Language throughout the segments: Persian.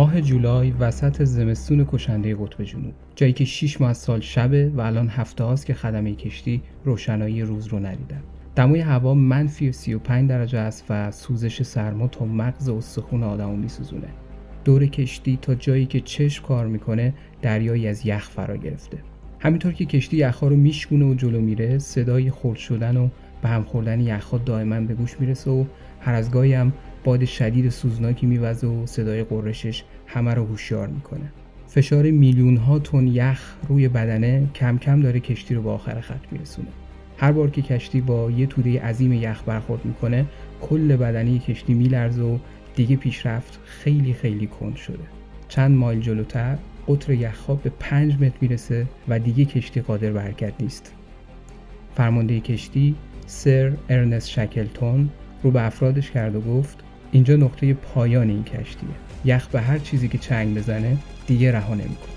ماه جولای وسط زمستون کشنده قطب جنوب جایی که 6 ماه از سال شبه و الان هفته هاست که خدمه کشتی روشنایی روز رو ندیدن. دمای هوا منفی 35 درجه است و سوزش سرما تا مغز استخون آدمو میسوزونه. دور کشتی تا جایی که چشم کار می‌کنه دریایی از یخ فرا گرفته. همینطور که کشتی یخها رو میشکونه و جلو میره صدای خرد شدن و به هم خوردن یخها دائما به گوش می‌رسه و هر از گاهی هم باد شدید سوزناکی میوزه و صدای قرشش همه رو هوشیار می‌کنه. فشار میلیون ها تن یخ روی بدنه کم کم داره کشتی رو به آخر خط میرسونه. هر بار که کشتی با یه توده عظیم یخ برخورد می‌کنه کل بدنه کشتی میلرزه و دیگه پیشرفت خیلی خیلی کند شده. چند مایل جلوتر قطر یخها به پنج متر می‌رسه و دیگه کشتی قادر به حرکت نیست. فرمانده کشتی سر ارنست شکلتون رو به افرادش کرد و گفت اینجا نقطه پایان این کشتیه یخ به هر چیزی که چنگ بزنه دیگه رها نمی‌کنه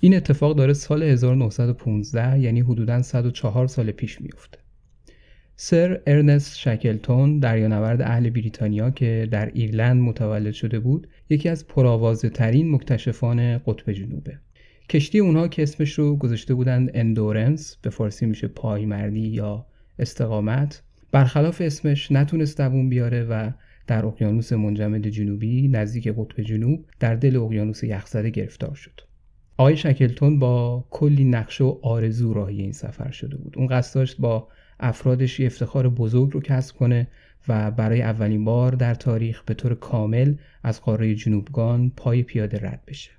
این اتفاق داره سال 1915 یعنی حدوداً 104 سال پیش میفته. سر ارنست شکلتون دریانورد اهل بریتانیا که در ایرلند متولد شده بود یکی از پرآوازه ترین مکتشفان قطب جنوبه. کشتی اونها که اسمش رو گذاشته بودند Endurance به فارسی میشه پایمردی یا استقامت. برخلاف اسمش نتونست دووم بیاره و در اقیانوس منجمد جنوبی نزدیک قطب جنوب در دل اقیانوس یخزده گرفتار شد. آقای شکلتون با کلی نقشه و آرزو راهی این سفر شده بود. اون قصد داشت با افرادش افتخار بزرگ رو کسب کنه و برای اولین بار در تاریخ به طور کامل از قاره جنوبگان با پای پیاده رد بشه.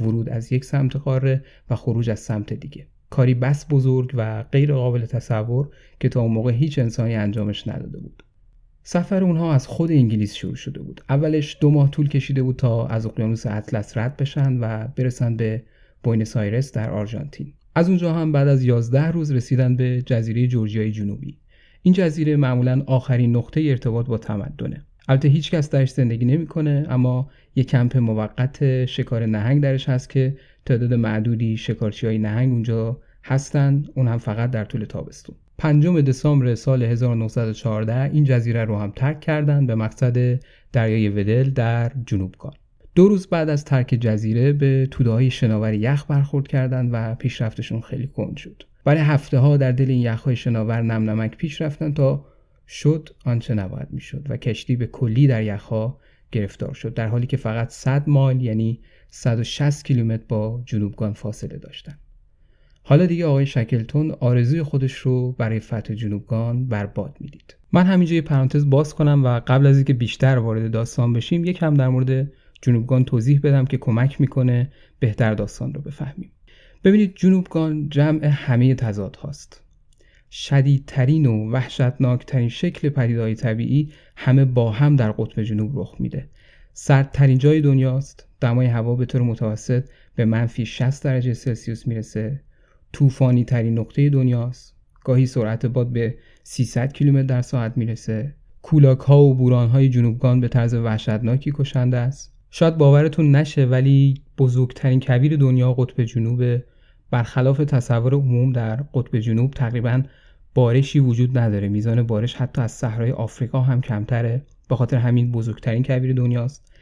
ورود از یک سمت قاره و خروج از سمت دیگه. کاری بس بزرگ و غیر قابل تصور که تا اون موقع هیچ انسانی انجامش نداده بود. سفر اونها از خود انگلیس شروع شده بود. اولش دو ماه طول کشیده بود تا از اقیانوس اطلس رد بشن و برسن به بوینس آیرس در آرژانتین. از اونجا هم بعد از 11 روز رسیدن به جزیره جورجیای جنوبی. این جزیره معمولا آخرین نقطه ارتباط با تمدنه. البته هیچ کس درش زندگی نمی‌کنه اما یک کمپ موقت شکار نهنگ درش هست که تعداد معدودی شکارچی های نهنگ اونجا هستن. اون هم فقط در طول تابستون. پنجم دسامبر سال 1914 این جزیره رو هم ترک کردن به مقصد دریای ودل در جنوبگان دو روز بعد از ترک جزیره به توده های شناور یخ برخورد کردند و پیشرفتشون خیلی کند شد. برای هفته ها در دل این یخهای شناور نم نمک پیش رفتن تا شد آنچه نباید می‌شد و کشتی به کلی در یخها گرفتار شد در حالی که فقط 100 مایل یعنی 160 کیلومتر با جنوبگان فاصله داشتند. حالا دیگه آقای شکلتون آرزوی خودش رو برای فتح جنوبگان برباد می‌دید. من همینجا یه پرانتز باز کنم و قبل از اینکه بیشتر وارد داستان بشیم یکم در مورد جنوبگان توضیح بدم که کمک می‌کنه بهتر داستان رو بفهمیم. ببینید جنوبگان جمع همه تضاد هاست. شدیدترین و وحشتناکترین شکل پدیدهای طبیعی همه با هم در قطب جنوب رخ میده. سردترین جای دنیاست. دمای هوا به طور متوسط به منفی 60 درجه سلسیوس می‌رسه. طوفانی ترین نقطه دنیاست. گاهی سرعت باد به 300 کیلومتر در ساعت می‌رسه. کولاک ها و بوران های جنوبگان به طرز وحشتناکی کشنده است. شاید باورتون نشه ولی بزرگترین کویر دنیا قطب جنوب برخلاف تصور عموم در قطب جنوب تقریبا بارشی وجود نداره. میزان بارش حتی از صحرای آفریقا هم کمتره. به خاطر همین بزرگترین کویر دنیاست.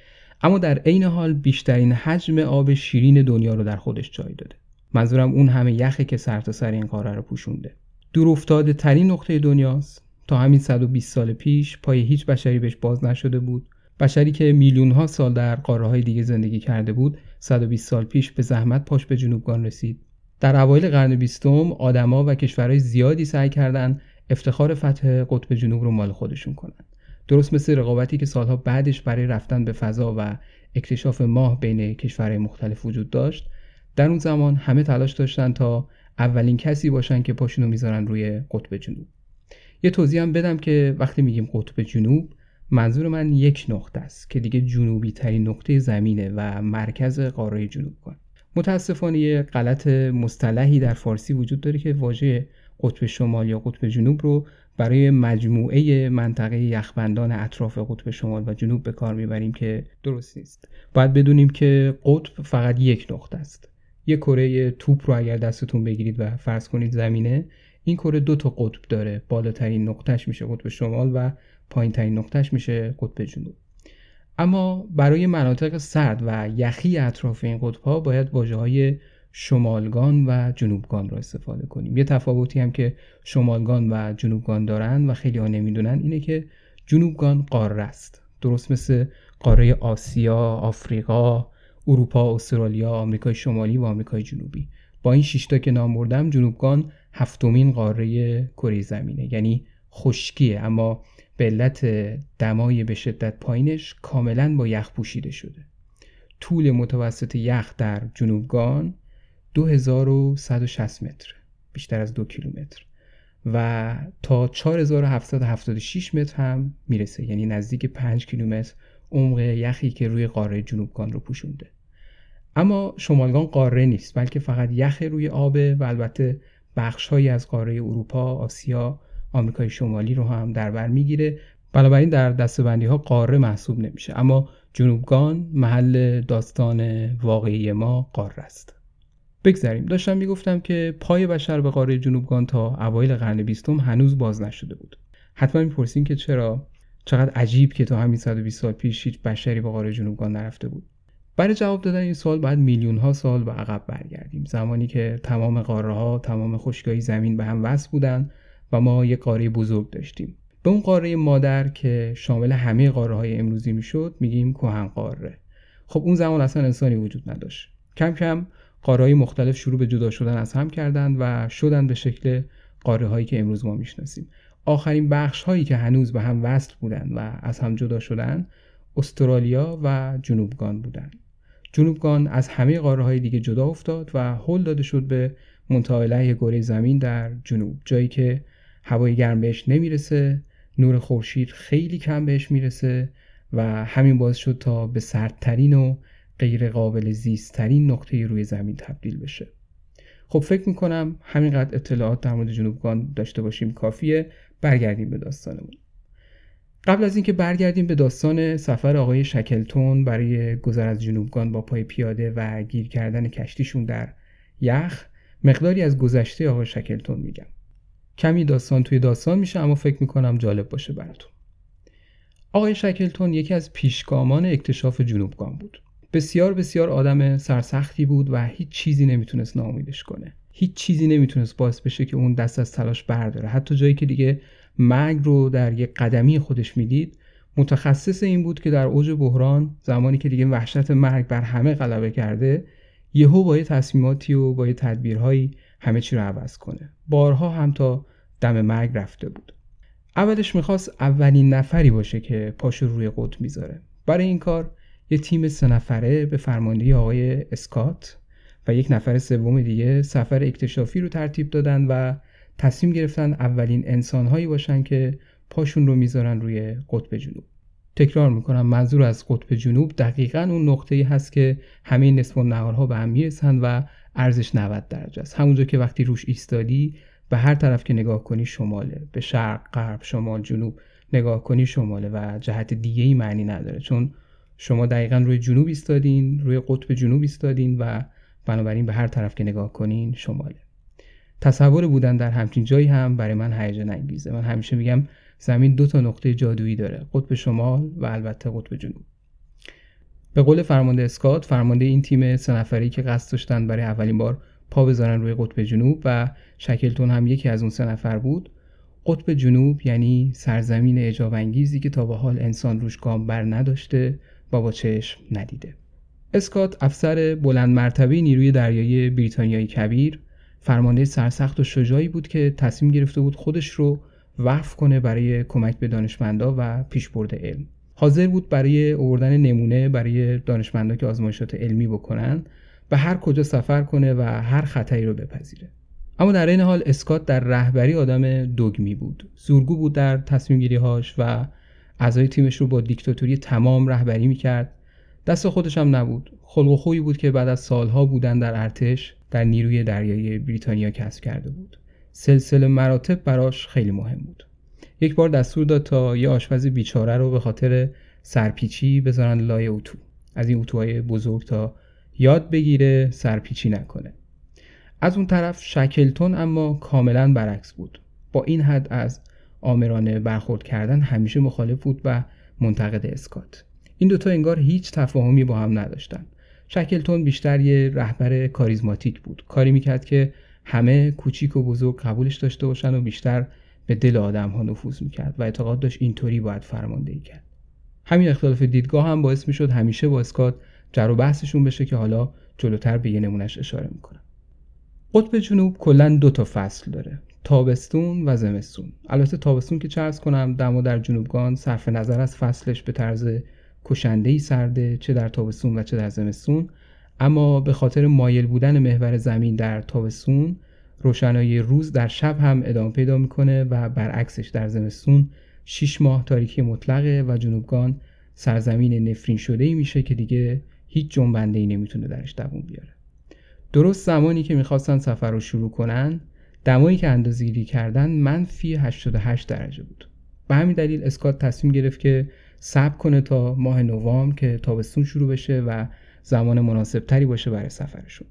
اما در عین حال بیشترین حجم آب شیرین دنیا رو در خودش جای داده. منظورم اون همه یخه که سر تا سر این قاره رو پوشونده. دور افتاده ترین نقطه دنیاست. تا همین 120 سال پیش پای هیچ بشری بهش باز نشده بود. بشری که میلیون ها سال در قاره های دیگه زندگی کرده بود 120 سال پیش به زحمت پاش به جنوبگان رسید. در اوایل قرن بیستم آدما و کشورهای زیادی سعی کردند افتخار فتح قطب جنوب رو مال خودشون کنند درست مثل رقابتی که سالها بعدش برای رفتن به فضا و اکتشاف ماه بین کشورهای مختلف وجود داشت در اون زمان همه تلاش داشتن تا اولین کسی باشن که پاشونو می‌ذارن روی قطب جنوب. یه توضیح هم بدم که وقتی میگیم قطب جنوب منظور من یک نقطه است که دیگه جنوبی ترین نقطه زمینه و مرکز قاره جنوب کن. متاسفانه یه غلط مصطلحی در فارسی وجود داره که واژه قطب شمال یا قطب جنوب رو برای مجموعه منطقه یخبندان اطراف قطب شمال و جنوب به کار می‌بریم که درست نیست. باید بدونیم که قطب فقط یک نقطه است. یک کره توپ رو اگر دستتون بگیرید و فرض کنید زمینه این کره دو تا قطب داره. بالاترین نقطهش میشه قطب شمال و پایینترین نقطهش میشه قطب جنوب. اما برای مناطق سرد و یخی اطراف این قطب ها باید واژه های شمالگان و جنوبگان را استفاده کنیم. یه تفاوتی هم که شمالگان و جنوبگان دارن و خیلی ها نمی‌دونن اینه که جنوبگان قاره است. درست مثل قاره آسیا، آفریقا، اروپا، استرالیا، آمریکای شمالی و آمریکای جنوبی. با این شیشتا که نام بردم جنوبگان هفتمین قاره کره زمینه یعنی خشکیه. اما به علت دمای به شدت پایینش کاملا با یخ پوشیده شده. طول متوسط یخ در جنوبگان 2160 متر بیشتر از دو کیلومتر. و تا 4776 متر هم می‌رسه یعنی نزدیک 5 کیلومتر عمق یخی که روی قاره جنوبگان رو پوشونده. اما شمالگان قاره نیست بلکه فقط یخ روی آبه و البته بخشهایی از قاره اروپا، آسیا، آمریکای شمالی رو هم در بر می‌گیره. بنابراین در دستبندی ها قاره محسوب نمیشه. اما جنوبگان محل داستان واقعی ما قاره است. بگذریم. داشتم می‌گفتم که پای بشر به قاره جنوبگان تا اوایل قرن بیستم هنوز باز نشده بود. حتما می‌پرسین که چرا؟ چقدر عجیب که تا همین 120 سال پیش هیچ بشری به قاره جنوبگان نرفته بود. برای جواب دادن این سوال باید میلیون ها سال به عقب برگردیم. زمانی که تمام قاره ها تمام خشکای زمین به هم وصل بودن و ما یک قاره بزرگ داشتیم. به اون قاره مادر که شامل همه قاره های امروزی می‌شد میگیم کهن قاره. خب اون زمان اصلا انسانی وجود نداشت. کم کم قاره مختلف شروع به جدا شدن از هم کردند و شدن به شکل قاره هایی که امروز ما می‌شناسیم. آخرین بخش هایی که هنوز به هم وصل بودند و از هم جدا شدن استرالیا و جنوبگان بودند. جنوبگان از همه قاره های دیگه جدا افتاد و هل داده شد به منطقه گره زمین در جنوب جایی که هوای گرم بهش نمی‌رسه نور خورشید خیلی کم بهش می‌رسه و همین باعث شد تا به سردترین و غیر قابل زیستترین نقطه روی زمین تبدیل بشه. خب فکر می‌کنم همینقدر اطلاعات در مورد جنوبگان داشته باشیم کافیه. برگردیم به داستانمون. قبل از اینکه برگردیم به داستان سفر آقای شکلتون برای گذر از جنوبگان با پای پیاده و گیر کردن کشتیشون در یخ مقداری از گذشته آقای شکلتون میگم. کمی داستان توی داستان میشه اما فکر می‌کنم جالب باشه براتون. آقای شکلتون یکی از پیشگامان اکتشاف جنوبگان بود. بسیار بسیار آدم سرسختی بود و هیچ چیزی نمی‌تونست ناامیدش کنه. هیچ چیزی نمی‌تونست باعث بشه که اون دست از تلاش برداره. حتی جایی که دیگه مرگ رو در یک قدمی خودش می‌دید متخصص این بود که در اوج بحران زمانی که دیگه وحشت مرگ بر همه غلبه کرده یهو با یه تصمیماتی و با یه تدبیرهایی همه چی رو عوض کنه. بارها هم تا دم مرگ رفته بود. اولش می‌خواست اولین نفری باشه که پاشو روی قط می‌ذاره. برای این کار یه تیم سه نفره به فرماندهی آقای اسکات و یک نفر سوم دیگه سفر اکتشافی رو ترتیب دادن و تصمیم گرفتن اولین انسانهایی باشن که پاشون رو می‌ذارن روی قطب جنوب. تکرار می‌کنم منظور از قطب جنوب دقیقا اون نقطه ای هست که همه نصف ها به هم می‌رسن و ارزش 90 درجه است. همونجا که وقتی روش ایستادی به هر طرف که نگاه کنی شماله. به شرق غرب شمال جنوب نگاه کنی شماله و جهت دیگه ای معنی نداره. چون شما دقیقا روی جنوب ایستادین روی قطب جنوب ایستادین و بنابراین به هر طرف که نگاه کنین شماله. تصور بودن در همچین جایی هم برای من هیجان انگیزه. من همیشه میگم زمین دو تا نقطه جادویی داره. قطب شمال و البته قطب جنوب. به قول فرمانده اسکات فرمانده این تیم سه نفری که قصد داشتن برای اولین بار پا بذارن روی قطب جنوب و شکلتون هم یکی از اون سه نفر بود. قطب جنوب یعنی سرزمین اجاب انگیزی که تا به حال انسان روش گام بر نداشته و با چشم ندیده. اسکات افسر بلند مرتبه نیروی دریایی بریتانیایی کبیر فرمانده سرسخت و شجاعی بود که تصمیم گرفته بود خودش رو وقف کنه برای کمک به دانشمندا و پیشبرد علم. حاضر بود برای آوردن نمونه برای دانشمندا که آزمایشات علمی بکنن و هر کجا سفر کنه و هر خطری رو بپذیره. اما در این حال اسکات در رهبری آدم دوگمی بود. زورگو بود در تصمیم گیری هاش و اعضای تیمش رو با دیکتاتوری تمام رهبری می‌کرد. دست خودش هم نبود. خلق و خویی بود که بعد از سالها بودن در ارتش در نیروی دریایی بریتانیا کسب کرده بود. سلسله مراتب براش خیلی مهم بود. یک بار دستور داد تا یه آشپز بیچاره رو به خاطر سرپیچی بذارن لای اتو. از این اتوهای بزرگ تا یاد بگیره سرپیچی نکنه. از اون طرف شکلتون اما کاملا برعکس بود. با این حد از آمرانه برخورد کردن همیشه مخالف بود و منتقد اسکات. این دوتا انگار هیچ تفاهمی با هم نداشتن. شکلتون بیشتر یه رهبر کاریزماتیک بود. کاری می‌کرد که همه کوچیک و بزرگ قبولش داشته باشن و بیشتر به دل آدم ها نفوذ می‌کرد و اعتقاد داشت اینطوری باید فرماندهی کرد. همین اختلاف دیدگاه هم باعث می‌شد همیشه با اسکات جر و بحثشون بشه که حالا جلوتر به یه نمونش اشاره می‌کنم قطب جنوب کلا دو تا فصل داره تابستون و زمستون. البته تابستون که چرز کنم دما در جنوبگان صرف نظر از فصلش به طرز کشنده سرده چه در تابستون و چه در زمستون. اما به خاطر مایل بودن محور زمین در تابستون روشنایی روز در شب هم ادامه پیدا می‌کنه و برعکسش در زمستون 6 ماه تاریکی مطلقه و جنوبگان سرزمین نفرین شده ای میشه که دیگه هیچ جنبنده ای نمی‌تونه درش دووم بیاره. درست زمانی که می‌خواستن سفر رو شروع کنن دمایی که اندازه‌گیری کردن منفی 88 درجه بود. به همین دلیل اسکات تصمیم گرفت که صبر کنه تا ماه نوامبر که تابستون شروع بشه و زمان مناسب تری باشه برای سفرشون.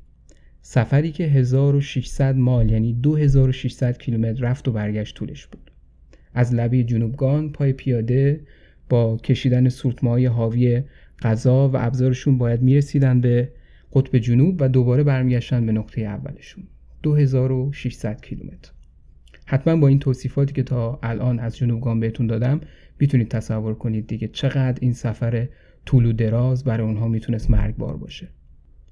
سفری که 1600 مال یعنی 2600 کیلومتر رفت و برگشت طولش بود. از لبه جنوبگان پای پیاده با کشیدن سورتماهای حاوی غذا و ابزارشون باید می‌رسیدن به قطب جنوب و دوباره برمیگشتن به نقطه اولشون. 2600 کیلومتر. حتما با این توصیفاتی که تا الان از جنوبگان بهتون دادم می‌تونید تصور کنید دیگه چقدر این سفر طول و دراز برای اونها می‌تونست مرگبار باشه.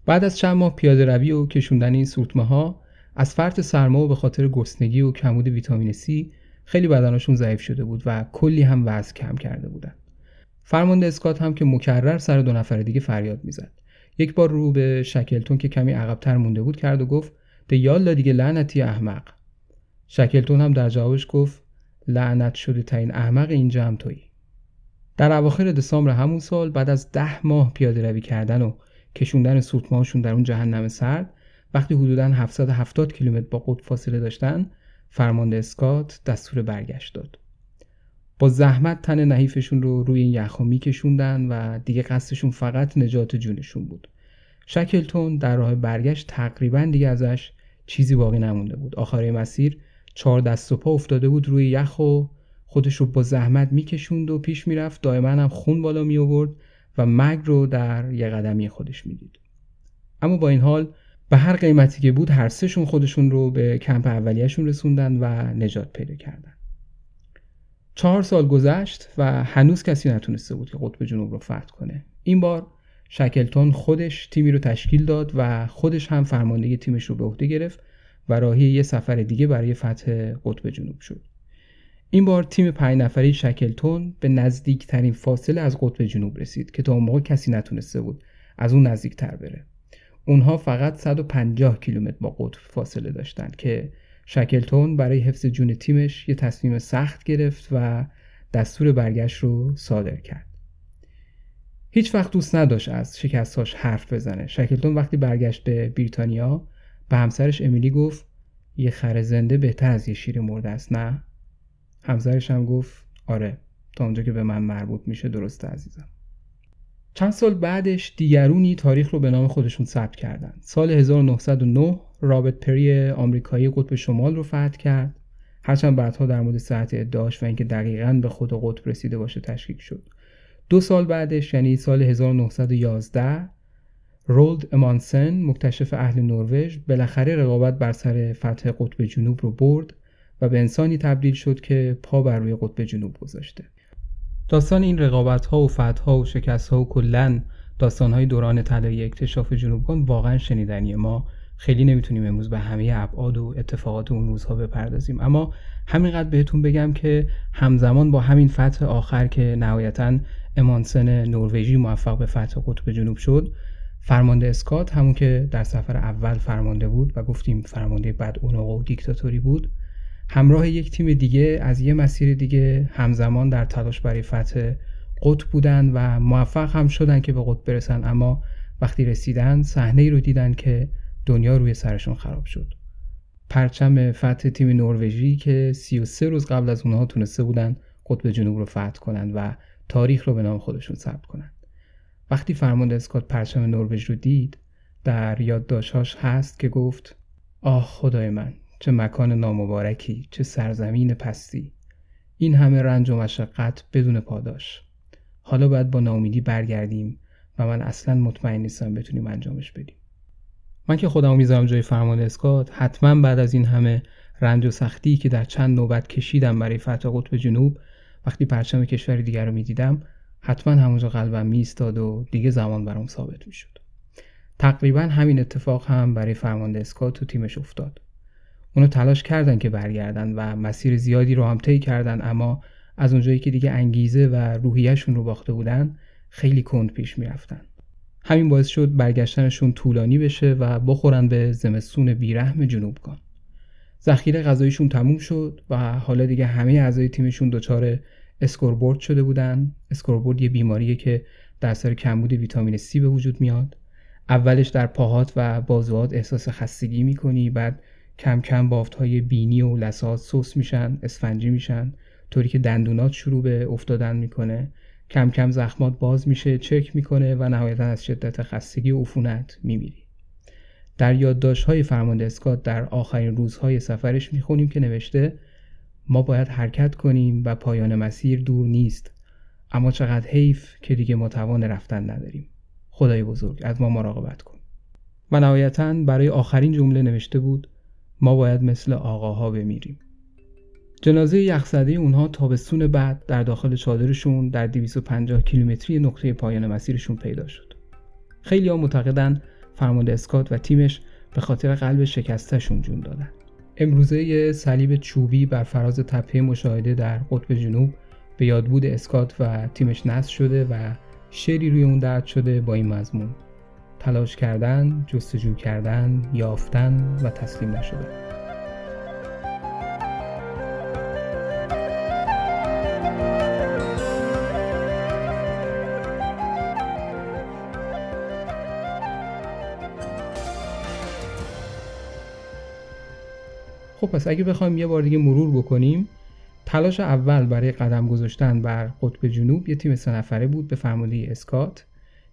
بعد از چند ماه پیاده روی و کشوندن این سورتمه ها از فرط سرما و به خاطر گرسنگی و کمبود ویتامین C خیلی بدنشون ضعیف شده بود و کلی هم وزن کم کرده بودن. فرمانده اسکات هم که مکرر سر دو نفر دیگه فریاد می‌زد. یک بار رو به شکلتون که کمی عقبتر مونده بود کرد و گفت ده یالا دیگه لعنتی احمق. شکلتون هم در جوابش گفت لعنت شده تا این احمق اینجا هم تویی. در اواخر دسامبر همون سال بعد از ده ماه پیاده روی کردن و کشوندن سوتماهاشون در اون جهنم سرد وقتی حدودا 770 کیلومتر با قطب فاصله داشتن فرمانده اسکات دستور برگشت داد. با زحمت تن نحیفشون رو روی این یخها میکشوندن و دیگه قصدشون فقط نجات جونشون بود. شکلتون در راه برگشت تقریبا دیگه ازش چیزی باقی نمونده بود. آخر مسیر چهار دست و پا افتاده بود روی یخ و خودش رو با زحمت میکشوند و پیش می‌رفت. دائما هم خون بالا می آورد و مرگ رو در یه قدمی خودش می‌دید. اما با این حال به هر قیمتی که بود هر سهشون خودشون رو به کمپ اولیهشون رسوندن و نجات پیدا کردن. چهار سال گذشت و هنوز کسی نتونسته بود که قطب جنوب رو فتح کنه. این بار شکلتون خودش تیمی رو تشکیل داد و خودش هم فرماندهی تیمش رو به عهده گرفت و راهی یه سفر دیگه برای فتح قطب جنوب شد. این بار تیم پنج نفری شکلتون به نزدیکترین فاصله از قطب جنوب رسید که تا اون موقع کسی نتونسته بود از اون نزدیکتر بره. اونها فقط 150 کیلومتر با قطب فاصله داشتند که شکلتون برای حفظ جون تیمش یه تصمیم سخت گرفت و دستور برگشت رو صادر کرد. هیچ وقت دوست نداشت از شکستاش حرف بزنه. شکلتون وقتی برگشت به بریتانیا به همسرش امیلی گفت یه خر زنده بهتر از یه شیر مرده است نه؟ همسرش هم گفت آره تا اونجا که به من مربوط میشه درسته عزیزم. چند سال بعدش دیگرونی تاریخ رو به نام خودشون ثبت کردن. سال 1909 رابرت پری آمریکایی قطب شمال رو فتح کرد. هرچند بعدها در مورد ساعت ادعاش و اینکه دقیقا به خود قطب رسیده باشه تشکیک شد. دو سال بعدش یعنی سال 1911 رولد امانسن مکتشف اهل نروژ بالاخره رقابت بر سر فتح قطب جنوب رو برد. و به انسانی تبدیل شد که پا بر روی قطب جنوب گذاشته. داستان این رقابت ها و فتح و شکست ها و کلا داستان های دوران طلایی اکتشاف جنوبگان واقعا شنیدنی ما. خیلی نمی‌تونیم امروز به همه ابعاد و اتفاقات اون روزها بپردازیم. اما همینقدر بهتون بگم که همزمان با همین فتح آخر که نهایتا امانسن نروژی موفق به فتح قطب جنوب شد فرمانده اسکات همون که در سفر اول فرمانده بود و گفتیم فرمانده بد و دیکتاتوری بود همراه یک تیم دیگه از یه مسیر دیگه همزمان در تلاش برای فتح قطب بودن و موفق هم شدن که به قطب برسن اما وقتی رسیدن صحنه ای رو دیدن که دنیا روی سرشون خراب شد پرچم فتح تیم نروژی که 33 روز قبل از اونها تونسته بودن قطب جنوب رو فتح کنند و تاریخ رو به نام خودشون ثبت کنند. وقتی فرمانده اسکات پرچم نروژ رو دید در یادداشتهاش هست که گفت آه خدای من چه مکان نامبارکی چه سرزمین پستی. این همه رنج و مشقت بدون پاداش. حالا باید با ناامیدی برگردیم و من اصلا مطمئن نیستم بتونیم انجامش بدیم. من که خودمو می‌ذارم جای فرمانده اسکات حتما بعد از این همه رنج و سختی که در چند نوبت کشیدم برای فتح قطب جنوب وقتی پرچم کشور دیگر رو می‌دیدم حتما همونجا قلبم میستاد و دیگه زمان برام ثابت می‌شد. تقریبا همین اتفاق هم برای فرمانده اسکات و تیمش افتاد. اونو تلاش کردن که برگردن و مسیر زیادی رو هم طی کردن اما از اونجایی که دیگه انگیزه و روحیهشون رو باخته بودن خیلی کند پیش می‌رفتن. همین باعث شد برگشتنشون طولانی بشه و بخورن به زمستون بیرحم جنوبگان ذخیره غذاییشون تموم شد و حالا دیگه همه اعضای تیمشون دچار اسکوربوت شده بودن. اسکوربوت یه بیماریه که در اثر کمبود ویتامین C به وجود میاد. اولش در پاهات و بازوات احساس خستگی می‌کنی بعد کم کم بافت های بینی و لسات سوس میشن اسفنجی میشن طوری که دندونات شروع به افتادن می‌کنه. کم کم زخمات باز میشه چک می‌کنه و نهایتا از شدت خستگی و عفونت میمیری. در یادداشت های فرمانده اسکات در آخرین روزهای سفرش می‌خونیم که نوشته ما باید حرکت کنیم و پایان مسیر دور نیست اما چقدر حیف که دیگه ما توان رفتن نداریم. خدای بزرگ از ما مراقبت کن. و نهایتا برای آخرین جمله نوشته بود ما باید مثل آقاها بمیریم جنازه یخزده اونها تابستون بعد در داخل چادرشون در 250 کیلومتری نقطه پایان مسیرشون پیدا شد. خیلی ها معتقدن فرمانده اسکات و تیمش به خاطر قلب شکستشون جون دادن. امروزه صلیب چوبی بر فراز تپه مشاهده در قطب جنوب به یادبود اسکات و تیمش نصب شده و شعری روی اون درد شده با این مضمون تلاش کردن، جستجو کردن، یافتن و تسلیم نشدن. خب پس اگه بخوایم یه بار دیگه مرور بکنیم تلاش اول برای قدم گذاشتن بر قطب جنوب یه تیم سه نفره بود به فرمانده اسکات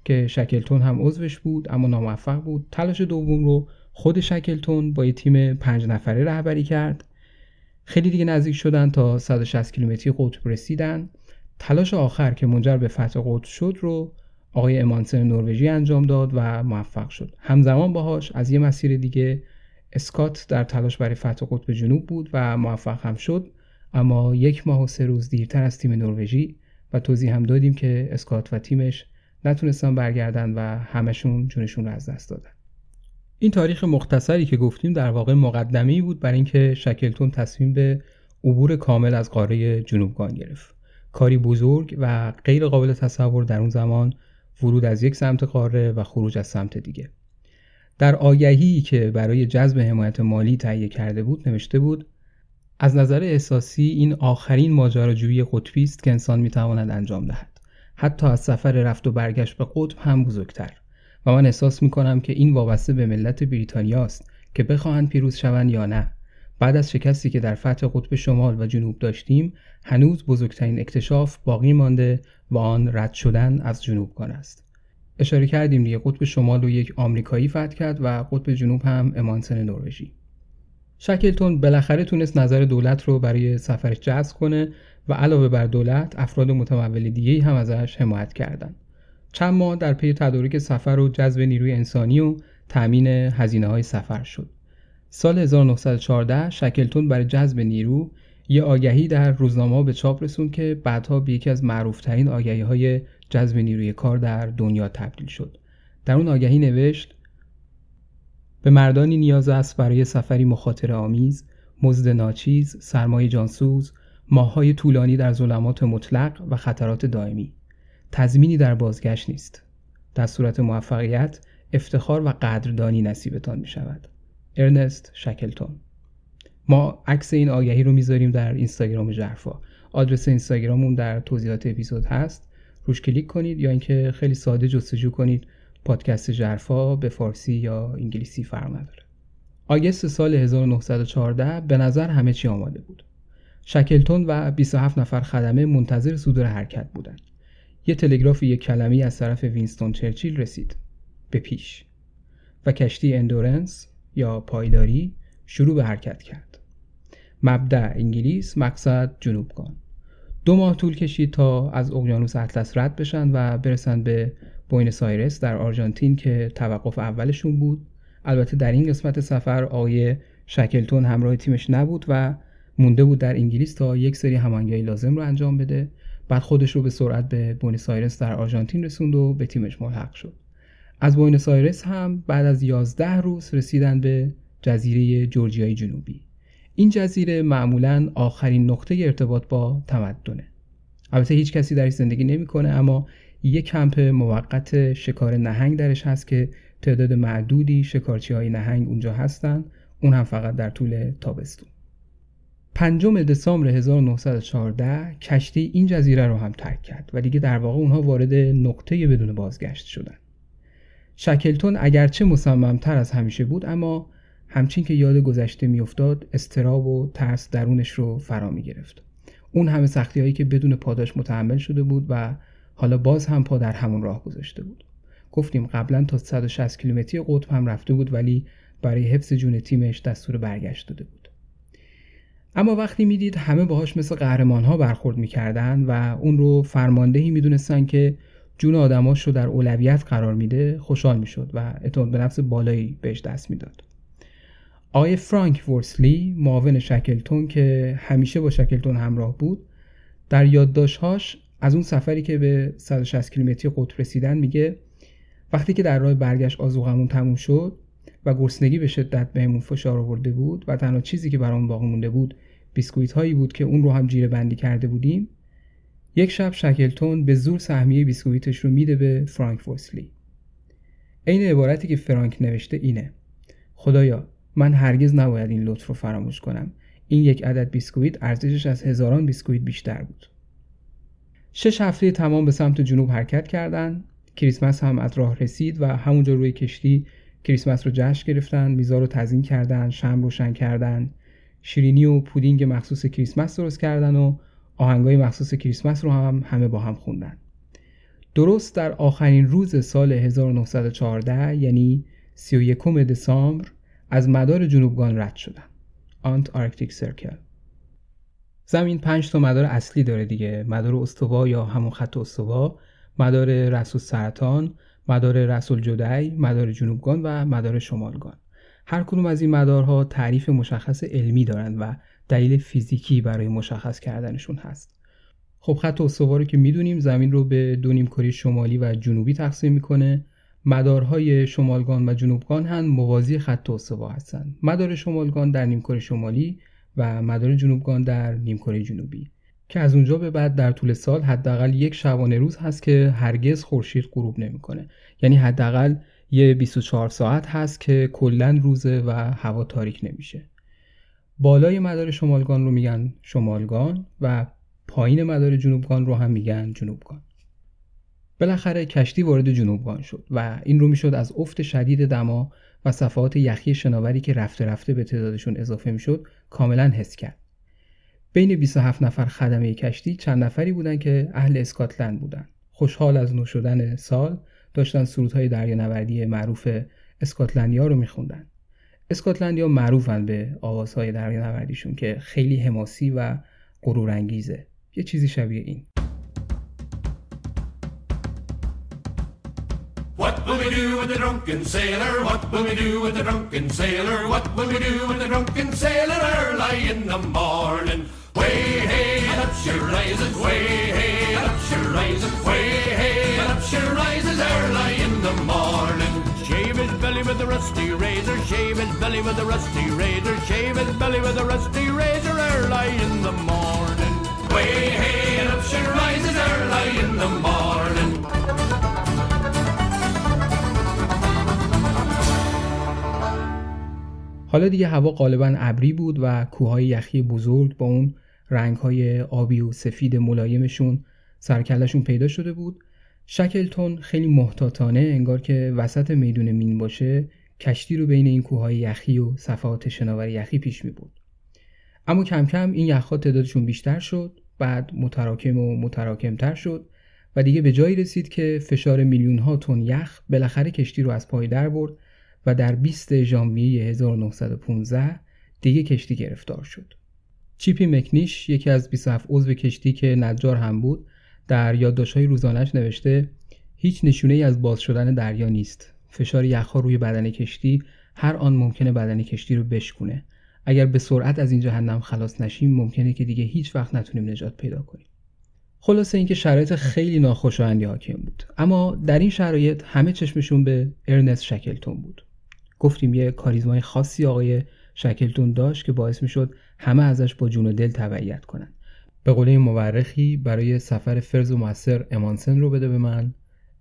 که شکلتون هم عضوش بود اما ناموفق بود. تلاش دوم رو خود شکلتون با یه تیم پنج نفره رهبری کرد. خیلی دیگه نزدیک شدن تا 160 کیلومتری قطب رسیدن. تلاش آخر که منجر به فتح قطب شد رو آقای امانسن نروژی انجام داد و موفق شد. همزمان باهاش از یه مسیر دیگه اسکات در تلاش برای فتح قطب جنوب بود و موفق هم شد. اما یک ماه و سه روز دیرتر از تیم نروژی و توضیح هم دادیم که اسکات و تیمش نتونستن برگردن و همشون جونشون رو از دست دادن. این تاریخ مختصری که گفتیم در واقع مقدمی بود برای اینکه شکلتون تصمیم به عبور کامل از قاره جنوبگان گرفت. کاری بزرگ و غیر قابل تصور در اون زمان ورود از یک سمت قاره و خروج از سمت دیگه. در آگهی که برای جذب حمایت مالی تهیه کرده بود نوشته بود از نظر احساسی این آخرین ماجراجویی قطبی است که انسان می‌تواند انجام دهد. حتی از سفر رفت و برگشت به قطب هم بزرگتر. و من احساس می کنم که این وابسته به ملت بریتانیا است که بخواهند پیروز شوند یا نه. بعد از شکستی که در فتح قطب شمال و جنوب داشتیم هنوز بزرگترین اکتشاف باقی مانده و آن رد شدن از جنوبگان است. اشاره کردیم دیگه قطب شمال رو یک آمریکایی فتح کرد و قطب جنوب هم امانسن نروژی. شکلتون بالاخره تونست نظر دولت رو برای سفرش جذب کنه و علاوه بر دولت افراد متمول دیگه هم ازش حمایت کردند. چند ماه در پی تدارک سفر و جذب نیروی انسانی و تأمین هزینه های سفر شد. سال 1914 شکلتون برای جذب نیرو یه آگهی در روزنامه به چاپ رسون که بعدها به یکی از معروفترین آگهی های جذب نیروی کار در دنیا تبدیل شد. در اون آگهی نوشت به مردانی نیاز است برای سفری مخاطره آمیز، مزد ناچیز، سرمایه جانسوز، ماههای طولانی در ظلمات مطلق و خطرات دائمی. تضمینی در بازگشت نیست. در صورت موفقیت، افتخار و قدردانی نصیبتان می شود. ارنست شکلتون ما عکس این آگهی رو می‌ذاریم در اینستاگرام جرفا آدرس اینستاگراممون در توضیحات اپیزود هست روش کلیک کنید یا اینکه خیلی ساده جستجو کنید پادکست ژرفا به فارسی یا انگلیسی فرق نداره آگست سال 1914 به نظر همه چی آماده بود. شکلتون و 27 نفر خدمه منتظر صدور حرکت بودند. یه تلگراف یک کلمه‌ای از طرف وینستون چرچیل رسید. به پیش. و کشتی Endurance یا پایداری شروع به حرکت کرد. مبدأ انگلیس مقصد جنوبگان. دو ماه طول کشید تا از اقیانوس اطلس رد بشن و برسن به بوینس آیرس در آرژانتین که توقف اولشون بود البته در این قسمت سفر آقای شکلتون همراه تیمش نبود و مونده بود در انگلیس تا یک سری هماهنگی لازم رو انجام بده. بعد خودش رو به سرعت به بوینس آیرس در آرژانتین رسوند و به تیمش ملحق شد. از بوینس آیرس هم بعد از 11 روز رسیدن به جزیره جورجیای جنوبی. این جزیره معمولا آخرین نقطه ارتباط با تمدنه. البته هیچ کسی درش زندگی نمی‌کنه اما یک کمپ موقت شکار نهنگ درش هست که تعداد معدودی شکارچی های نهنگ اونجا هستن. اون هم فقط در طول تابستون. پنجم دسامبر 1914 کشتی این جزیره رو هم ترک کرد و دیگه در واقع اونها وارد نقطه بدون بازگشت شدن. شکلتون اگرچه مصممتر از همیشه بود اما همچین که یاد گذشته میافتاد استراب و ترس درونش رو فرا می گرفت اون همه سختی هایی که بدون پاداش متحمل شده بود و حالا باز هم پا در همون راه گذاشته بود. گفتیم قبلا تا 160 کیلومتری قطب هم رفته بود ولی برای حفظ جون تیمش دستور برگشت داده بود. اما وقتی می‌دید همه باهاش مثل قهرمان ها برخورد می‌کردن و اون رو فرماندهی می‌دونستن که جون آدماش رو در اولویت قرار میده خوشحال می‌شد و اعتماد به نفس بالایی بهش دست می‌داد. آقای فرانک ورسلی معاون شکلتون که همیشه با شکلتون همراه بود در یادداشتهاش از اون سفری که به 160 کیلومتری قطب رسیدن میگه وقتی که در راه برگشت آزوغمون تموم شد و گرسنگی به شدت بهمون فشار آورده بود و تنها چیزی که برامون باقی مونده بود بیسکویت هایی بود که اون رو هم جیره بندی کرده بودیم. یک شب شکلتون به زور سهمیه بیسکویتش رو میده به فرانک ورسلی. عین عبارتی که فرانک نوشته اینه. خدایا من هرگز نباید این لطف رو فراموش کنم. این یک عدد بیسکویت ارزشش از هزاران بیسکویت بیشتر بود. شش هفته تمام به سمت جنوب حرکت کردند کریسمس هم از راه رسید و همونجا روی کشتی کریسمس رو جشن گرفتن میزا رو تزیین کردن شمع روشن کردن. شیرینی و پودینگ مخصوص کریسمس درست کردن و آهنگای مخصوص کریسمس رو هم همه با هم خوندن. درست در آخرین روز سال 1914 یعنی 31 دسامبر از مدار جنوبگان رد شدن. Antarctic Circle. زمین پنج تا مدار اصلی داره دیگه. مدار استوا یا همون خط استوا مدار رأس السرطان مدار رأس الجدی مدار جنوبگان و مدار شمالگان هر کدوم از این مدارها تعریف مشخص علمی دارند و دلیل فیزیکی برای مشخص کردنشون هست. خب خط استوا رو که می‌دونیم زمین رو به دو نیمکره شمالی و جنوبی تقسیم می‌کنه. مدارهای شمالگان و جنوبگان هم موازی خط استوا هستند. مدار شمالگان در نیمکره شمالی و مدار جنوبگان در نیمکره جنوبی. که از اونجا به بعد در طول سال حداقل یک شبانه روز هست که هرگز خورشید غروب نمی‌کنه. یعنی حداقل یه 24 ساعت هست که کلا روزه و هوا تاریک نمیشه. بالای مدار شمالگان رو میگن شمالگان و پایین مدار جنوبگان رو هم میگن جنوبگان. بالاخره کشتی وارد جنوبگان شد و این رو می‌شد از افت شدید دما و صفحات یخی شناوری که رفته رفته به تعدادشون اضافه می‌شد کاملا حس کرد. بین 27 نفر خدمه کشتی چند نفری بودند که اهل اسکاتلند بودند خوشحال از نو شدن سال داشتن سرودهای دریانوردی معروف اسکاتلندیا رو میخوندن اسکاتلندیا معروفن به آوازهای دریانوردیشون که خیلی حماسی و غرورانگیزه یه چیزی شبیه این What will we do with the drunken sailor? What will we do with the drunken sailor? What will we do with the drunken sailor early in the morning? Way hey up she rises, way hey up she rises, way hey up she rises early in the morning. Shave his belly with a rusty razor, shave his belly with a rusty razor, shave his belly with a rusty razor early in the morning. Way hey up she rises early in the morning. حالا دیگه هوا غالبا ابری بود و کوههای یخی بزرگ با اون رنگهای آبی و سفید ملایمشون سرکلشون پیدا شده بود شکلتون خیلی محتاطانه انگار که وسط میدون مین باشه کشتی رو بین این کوههای یخی و صفحات شناور یخی پیش می بود. اما کم کم این یخها تعدادشون بیشتر شد بعد متراکم و متراکمتر شد و دیگه به جایی رسید که فشار میلیون ها تن یخ بالاخره کشتی رو از پای در برد و در 20 ژانویه 1915 دیگه کشتی گرفتار شد. چیپی مکنیش یکی از 27 عضو کشتی که نجار هم بود در یادداشت‌های روزانش نوشته هیچ نشونه ای از باز شدن دریا نیست. فشار یخها روی بدن کشتی هر آن ممکنه بدن کشتی رو بشکونه. اگر به سرعت از این جهنم خلاص نشیم ممکنه که دیگه هیچ وقت نتونیم نجات پیدا کنیم. خلاصه اینکه شرایط خیلی ناخوشایندی حاکم بود اما در این شرایط همه چشمشون به ارنست شکلتون بود گفتیم یه کاریزمای خاصی آقای شکلتون داشت که باعث می‌شد همه ازش با جون و دل تبعیت کنن. به قول مورخی برای سفر فرز و موثر امانسن رو بده به من.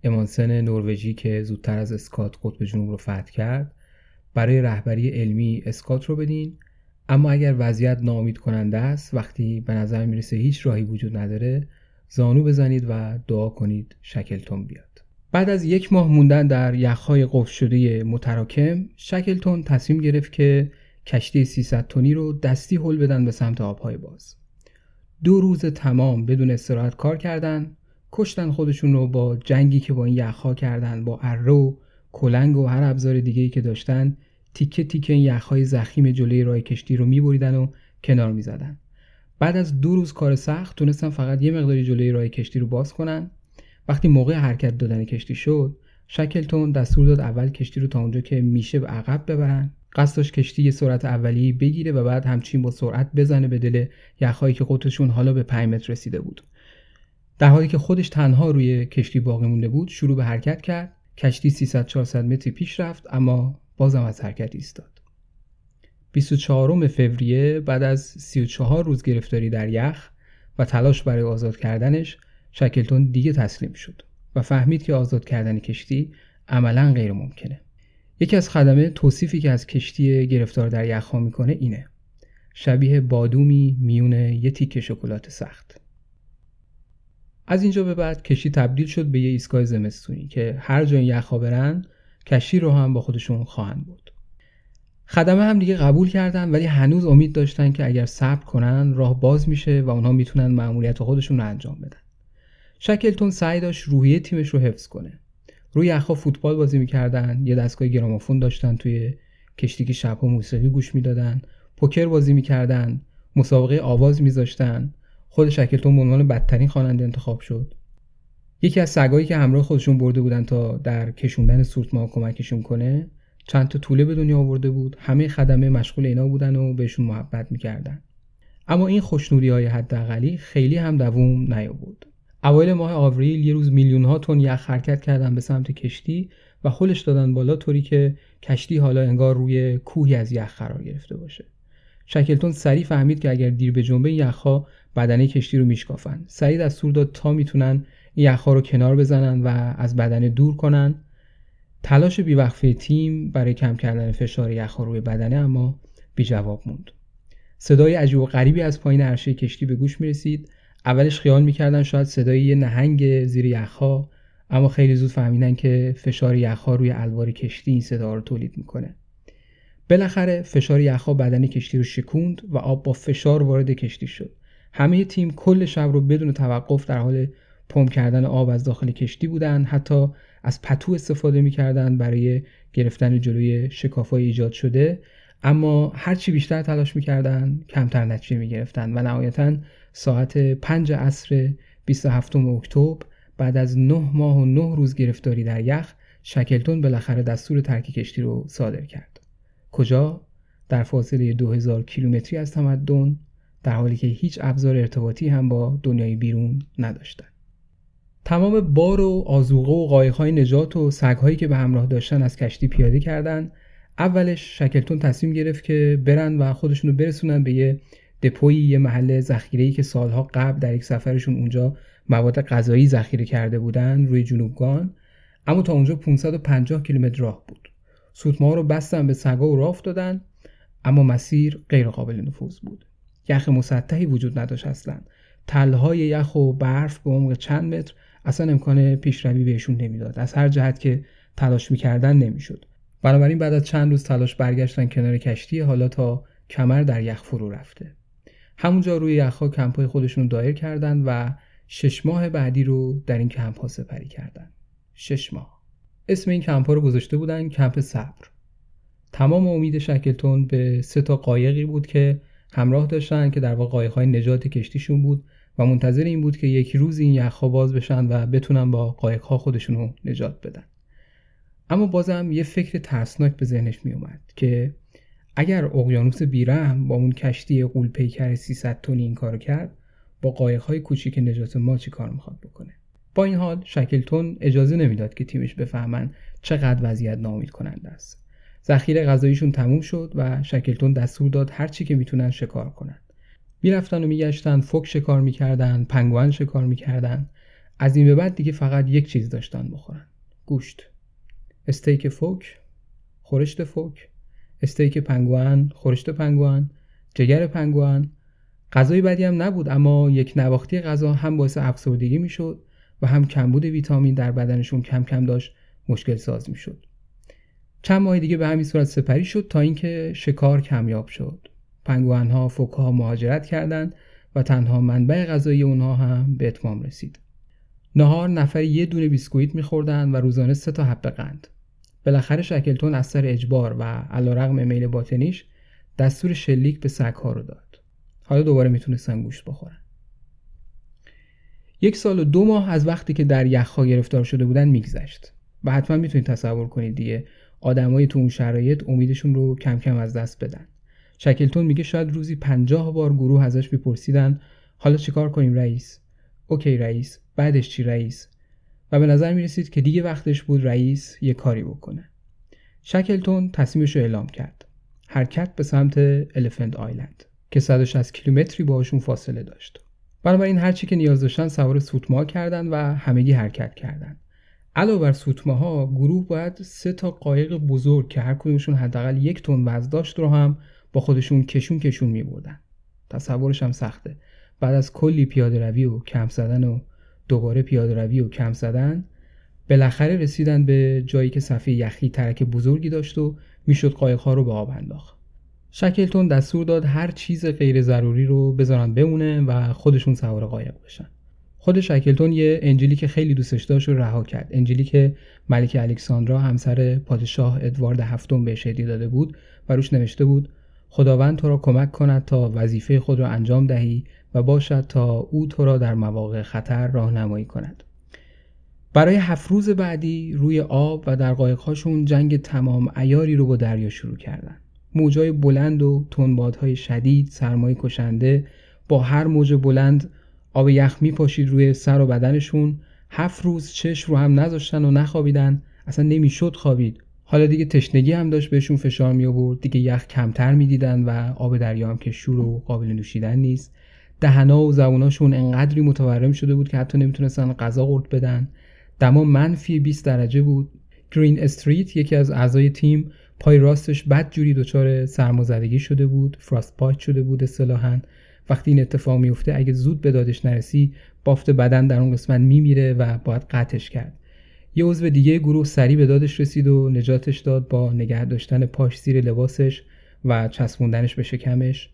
امانسن نروژی که زودتر از اسکات قطب جنوب رو فتح کرد. برای رهبری علمی اسکات رو بدین. اما اگر وضعیت ناامید کننده است وقتی به نظر می‌رسه هیچ راهی وجود نداره زانو بزنید و دعا کنید شکلتون بیاد. بعد از یک ماه موندن در یخهای قفل شده متراکم شکلتون تصمیم گرفت که کشتی 300 تونی رو دستی هل بدن به سمت آبهای باز. دو روز تمام بدون استراحت کار کردن کشتن خودشون رو با جنگی که با این یخها کردن با اره و کلنگ و هر ابزار دیگه که داشتن تیکه تیکه این یخهای زخیم جلوی راه کشتی رو میبریدن و کنار می‌زدن. بعد از دو روز کار سخت تونستن فقط یه مقداری جلوی راه کشتی رو باز کنن. وقتی موقع حرکت دادن کشتی شد شکلتون دستور داد اول کشتی رو تا اونجا که میشه به عقب ببرن. قصدش کشتی یه سرعت اولیه بگیره و بعد همچین با سرعت بزنه به دل یخهایی که قطرشون حالا به 5 متر رسیده بود. در حالی که خودش تنها روی کشتی باقی مونده بود شروع به حرکت کرد. کشتی 300 400 متری پیش رفت اما بازم از حرکت ایستاد. 24 فوریه بعد از 34 روز گرفتاری در یخ و تلاش برای آزاد کردنش شکلتون دیگه تسلیم شد و فهمید که آزاد کردن کشتی عملا غیر ممکنه. یکی از خدمه توصیفی که از کشتی گرفتار در یخها می‌کنه اینه. شبیه بادومی میون یه تیکه شکلات سخت. از اینجا به بعد کشتی تبدیل شد به یه ایستگاه زمستونی که هر جای یخها برن کشتی رو هم با خودشون خواهند بود خدمه هم دیگه قبول کردن ولی هنوز امید داشتن که اگر صبر کنن راه باز میشه و اونها می‌تونن مأموریت خودشون رو انجام بدن. شکلتون سعی داشت روحیه تیمش رو حفظ کنه. روی یخها فوتبال بازی می‌کردن یه دستگاه گرامافون داشتن توی کشتی که شبها موسیقی گوش می‌دادن. پوکر بازی می‌کردن مسابقه آواز میذاشتن. خود شکلتون به عنوان بدترین خواننده انتخاب شد. یکی از سگایی که همراه خودشون برده بودن تا در کشوندن سورتما کمکشون کنه چند تا طوله به دنیا آورده بود. همه خدمه مشغول اینا بودن و بهشون محبت می‌کردن. اما این خوشنوری های حداقلی خیلی هم دووم نیاورد. اوایل ماه آوریل یه روز میلیون ها تن یخ حرکت کردن به سمت کشتی و هلش دادن بالا طوری که کشتی حالا انگار روی کوهی از یخ قرار گرفته باشه شکلتون سریع فهمید که اگر دیر به جنبه یخها بدنه کشتی رو میشکافن سریع دستور داد تا می‌تونن یخها رو کنار بزنن و از بدنه دور کنن تلاش بیوقفه تیم برای کم کردن فشار یخها روی بدنه اما بی جواب موند. صدای عجیب و غریبی از پایین عرشه کشتی به گوش می رسید. اولش خیال می‌کردن شاید صدای یه نهنگ زیر یخها اما خیلی زود فهمیدن که فشار یخها روی الوار کشتی این صدا رو تولید می‌کنه. بالاخره فشار یخها بدن کشتی رو شکوند و آب با فشار وارد کشتی شد. همه تیم کل شب رو بدون توقف در حال پمپ کردن آب از داخل کشتی بودن حتی از پتو استفاده می‌کردن برای گرفتن جلوی شکافای ایجاد شده اما هرچی بیشتر تلاش می‌کردن کمتر نتیجه می‌گرفتن و نهایتا ساعت 5 عصر 27 اکتبر بعد از 9 ماه و 9 روز گرفتاری در یخ شکلتون بالاخره دستور ترک کشتی رو صادر کرد. کجا؟ در فاصله 2000 کیلومتری از تمدن در حالی که هیچ ابزار ارتباطی هم با دنیای بیرون نداشتند تمام بار و آزوقه و قایقهای نجات و سگهایی که به همراه داشتن از کشتی پیاده کردن اولش شکلتون تصمیم گرفت که برن و خودشون رو برسونن به یه دپوی یه محل ذخیره‌ای که سالها قبل در یک سفرشون اونجا مواد غذایی ذخیره کرده بودن روی جنوبگان اما تا اونجا 550 کیلومتر راه بود. سوتما رو بستن به سگا و راه دادن اما مسیر غیر قابل نفوذ بود. یخ مسطحی وجود نداشت اصلا. تلهای یخ و برف به عمق چند متر اصلا امکان پیشروی بهشون نمی‌داد. از هر جهت که تلاش می‌کردن نمی‌شد. بنابراین بعد از چند روز تلاش برگشتن کنار کشتی حالا تا کمر در یخ فرو رفته. همونجا روی یخها کمپای خودشون دایر کردن و شش ماه بعدی رو در این کمپ ها سپری کردن. شش ماه. اسم این کمپ ها رو گذاشته بودن کمپ صبر. تمام امید شکلتون به سه تا قایقی بود که همراه داشتن که در واقع قایق های نجات کشتیشون بود و منتظر این بود که یک روز این یخها باز بشن و بتونن با قایق ها خودشون رو نجات بدن. اما بازم یه فکر ترسناک به ذهنش می اومد که اگر اقیانوس بیرحم با اون کشتی قول پیکر 300 تنی این کارو کرد با های کوچیک نجات ما چی کار می‌خواد بکنه؟ با این حال شکلتون اجازه نمی‌داد که تیمش بفهمن چقدر وضعیت ناامید کننده است. ذخیره غذاییشون تموم شد و شکلتون دستور داد هر چی که می‌تونن شکار کنن. می‌رفتن و میگشتن فوک شکار می‌کردن پنگوان شکار می‌کردن. از این به بعد دیگه فقط یک چیز داشتن بخورن. گوشت. استیک فوک خورشت فوک استیک پنگوان خورشت پنگوان جگر پنگوان غذای بدی هم نبود اما یک نواختی غذا هم باعث افسردگی می‌شد و هم کمبود ویتامین در بدنشون کم کم داشت مشکل ساز می‌شد. چند ماه دیگه به همین صورت سپری شد تا اینکه شکار کمیاب شد. پنگوان ها فوک ها مهاجرت کردند و تنها منبع غذایی اونها هم به اتمام رسید. نهار نفر یه دونه بیسکویت میخوردن و روزانه سه تا حب قند. بالاخره شکلتون از سر اجبار و علیرغم میل باطنیش دستور شلیک به سگ ها رو داد. حالا دوباره می‌تونستن گوشت بخورن. یک سال و دو ماه از وقتی که در یخها گرفتار شده بودن میگذشت و حتما می‌تونید تصور کنید دیگه آدمایی تو اون شرایط امیدشون رو کم کم از دست بدن. شکلتون میگه شاید روزی پنجاه بار گروه ازش میپرسیدن حالا چیکار کنیم رئیس؟ اوکی رئیس بعدش چی رئیس؟ و به نظر می‌رسید که دیگه وقتش بود رئیس یه کاری بکنه. شکلتون تصمیمش رو اعلام کرد. حرکت به سمت الفنت آیلند که 160 کیلومتری باهاشون فاصله داشت. بنابراین هرچی که نیاز داشتن سوار سوتما کردن و همگی حرکت کردن. علاوه بر سوتماها گروه باید سه تا قایق بزرگ که هر کدومشون حداقل یک تن وزن داشت رو هم با خودشون کشون کشون می بردن. تصورش هم سخته. بعد از کلی پیاده روی و کم زدن و دوباره پیاده روی و کم زدن بالاخره رسیدن به جایی که صفحه یخی ترک بزرگی داشت و می‌شد قایقها رو به آب انداخت. شکلتون دستور داد هر چیز غیر ضروری رو بذارن بمونه و خودشون سوار قایق بشن. خود شکلتون یه انجیلی که خیلی دوستش داشت رو رها کرد. انجیلی که ملکه الکساندرا همسر پادشاه ادوارد هفتم بهش هدیه داده بود و روش نوشته بود خداوند تو را کمک کند تا وظیفه خود را انجام دهی و باشد تا او تو را در مواقع خطر راهنمایی کند. برای هفت روز بعدی روی آب و در قایقهاشون جنگ تمام ایاری رو با دریا شروع کردن. موجای بلند و تنبادهای شدید سرمایه کشنده با هر موج بلند آب یخ میپاشید روی سر و بدنشون. هفت روز چش رو هم نذاشتن و نخوابیدن. اصلا نمی‌شد خوابید. حالا دیگه تشنگی هم داشت بهشون فشار می آورد دیگه یخ کمتر می‌دیدن و آب دریا هم که شور و قابل نوشیدن نیست. دهنا و زبوناشون انقدری متورم شده بود که حتی نمی‌تونستن غذا قورت بدن. دما منفی 20 درجه بود. گرین استریت یکی از اعضای تیم پای راستش بد جوری دچار سرمازدگی شده بود. فراست پایت شده بود اصطلاحا. وقتی این اتفاق میفته اگه زود به دادش نرسی بافت بدن در اون قسمت میمیره و باید قطعش کرد. یه عضو دیگه گروه سریع به دادش رسید و نجاتش داد با نگه داشتن پاش زیر لباسش و چسبوندنش به شکمش.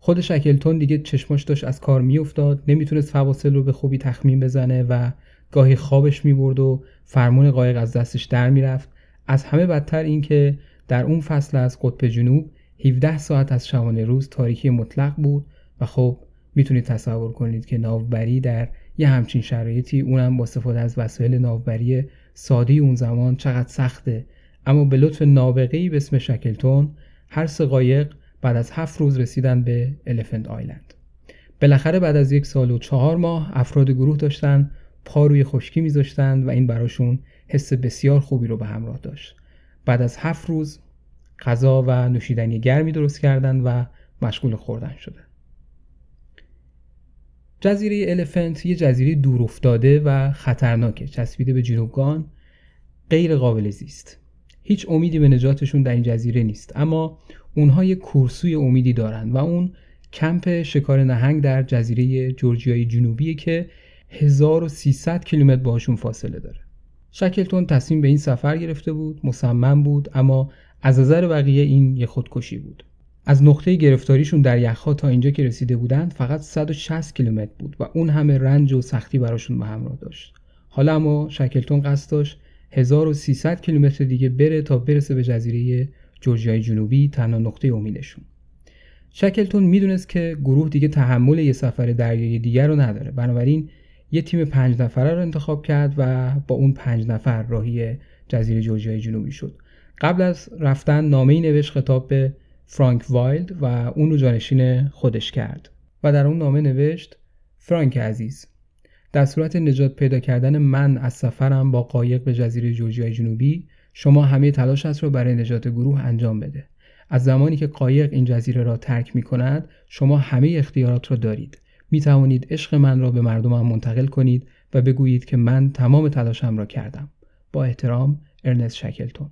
خود شکلتون دیگه چشماش داشت از کار میافتاد نمی‌تونست فواصل رو به خوبی تخمین بزنه و گاهی خوابش می‌برد و فرمون قایق از دستش در می‌رفت. از همه بدتر اینکه در اون فصل از قطب جنوب 17 ساعت از شبانه روز تاریکی مطلق بود و خب می‌تونید تصور کنید که ناوبری در یه همچین شرایطی اونم با استفاده از وسایل ناوبری ساده اون زمان چقدر سخته. اما به لطف نابغه‌ای به اسم شکلتون هر سه قایق بعد از هفت روز رسیدن به الفنت آیلند بالاخره بعد از یک سال و چهار ماه افراد گروه داشتن پا روی خشکی میذاشتند و این براشون حس بسیار خوبی رو به همراه داشت. بعد از هفت روز غذا و نوشیدنی گرمی درست کردند و مشغول خوردن شده. جزیره الفنت یه جزیره دور افتاده و خطرناکه چسبیده به جنوبگان غیر قابل زیست. هیچ امیدی به نجاتشون در این جزیره نیست. اما اونها یه کورسوی امیدی دارن و اون کمپ شکار نهنگ در جزیره جورجیای جنوبیه که 1300 کیلومتر باشون فاصله داره. شکلتون تصمیم به این سفر گرفته بود مصمم بود اما از نظر بقیه این یه خودکشی بود. از نقطه گرفتاریشون در یخها تا اینجا که رسیده بودند فقط 160 کیلومتر بود و اون همه رنج و سختی براشون به همراه داشت. حالا اما شکلتون قصد داشت 1300 کیلومتر دیگه بره تا برسه به جزیره جورجیای جنوبی تنها نقطه امیدشون شکلتون می‌دونست که گروه دیگه تحمل یه سفر دریایی دیگر رو نداره. بنابراین یه تیم پنج نفره رو انتخاب کرد و با اون پنج نفر راهی جزیره جورجیای جنوبی شد. قبل از رفتن نامه نوشت خطاب به فرانک وایلد و اون رو جانشین خودش کرد. و در اون نامه نوشت فرانک عزیز در صورت نجات پیدا کردن من از سفرم با قایق به جزیره جورجیای جنوبی شما همه تلاشت را برای نجات گروه انجام بده. از زمانی که قایق این جزیره را ترک می کند شما همه اختیارات را دارید. می توانید عشق من را به مردمم منتقل کنید و بگویید که من تمام تلاشم را کردم. با احترام ارنست شکلتون.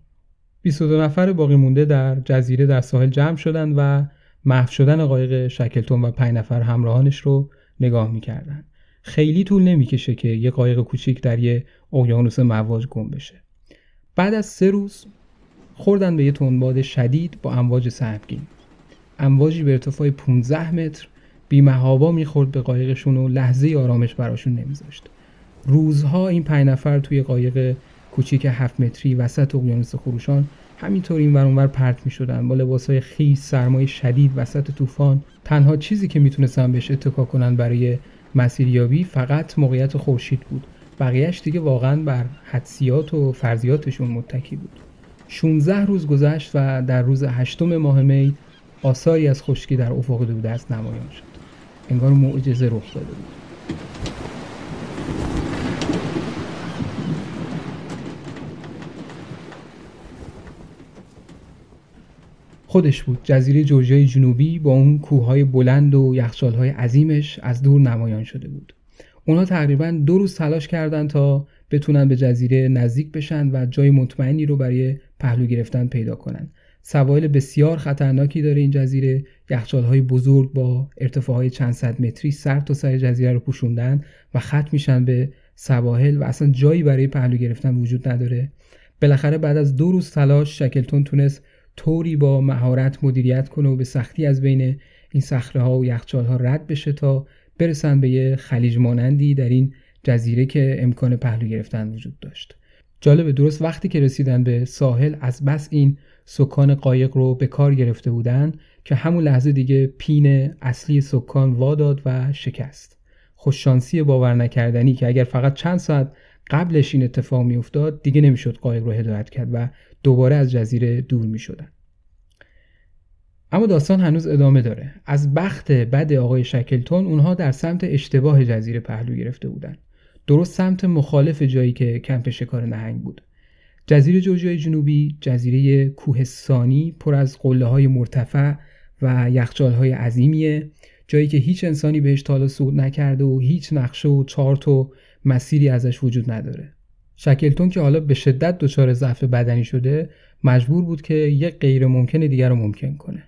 22 نفر باقی مونده در جزیره در ساحل جمع شدند و محو شدن قایق شکلتون و پنج نفر همراهانش رو نگاه می‌کردن خیلی طول نمی‌کشه که یه قایق کوچیک در یه اقیانوس مواج گم بشه. بعد از سه روز خوردن به یه تنباد شدید با امواج سهمگین. امواجی به ارتفاع 15 متر بیمهابا می‌خورد به قایقشون و لحظه آرامش براشون نمیذاشت. روزها این پنج نفر توی قایق کوچیک هفت متری وسط اقیانوس خروشان همینطور این ور پرت می شدن با لباسهای خیس سرمایه شدید وسط طوفان. تنها چیزی که می‌تونستن بهش اتکا کنن برای مسیریابی فقط موقعیت خورشید بود. بقیهش دیگه واقعا بر حدسیات و فرضیاتشون متکی بود. 16 روز گذشت و در روز هشتم ماه می آثاری از خشکی در افق دودست نمایان شد. انگار معجزه رخ داده بود. خودش بود. جزیره جورجیای جنوبی با اون کوههای بلند و یخچالهای عظیمش از دور نمایان شده بود. اونها تقریبا دو روز تلاش کردند تا بتونن به جزیره نزدیک بشن و جای مطمئنی رو برای پهلو گرفتن پیدا کنن. سواحل بسیار خطرناکی داره این جزیره. یخچالهای بزرگ با ارتفاعهای چند صد متری سر تا سر جزیره رو پوشوندن و خط میشن به سواحل و اصلا جایی برای پهلو گرفتن وجود نداره. بالاخره بعد از دو روز تلاش شکلتون تونست طوری با مهارت مدیریت کنه و به سختی از بین این صخره ها و یخچال ها رد بشه تا برسن به یه خلیج مانندی در این جزیره که امکان پهلو گرفتن وجود داشت جالبه درست وقتی که رسیدن به ساحل از بس این سکان قایق رو به کار گرفته بودن که همون لحظه دیگه پین اصلی سکان واداد و شکست خوششانسی باور نکردنی که اگر فقط چند ساعت قبلش این اتفاق میافتاد دیگه نمی‌شد قایق رو هدایت کرد و دوباره از جزیره دور می شدن. اما داستان هنوز ادامه داره. از بخت بد آقای شکلتون اونها در سمت اشتباه جزیره پهلو گرفته بودن. درست سمت مخالف جایی که کمپ شکار نهنگ بود. جزیره جورجیای جنوبی جزیره کوهستانی پر از قله های مرتفع و یخچال های عظیمیه. جایی که هیچ انسانی بهش تالا صعود نکرده و هیچ نقشه و چارت و مسیری ازش وجود نداره. شکلتون که حالا به شدت دچار ضعف بدنی شده مجبور بود که یک غیر ممکن دیگر رو ممکن کنه.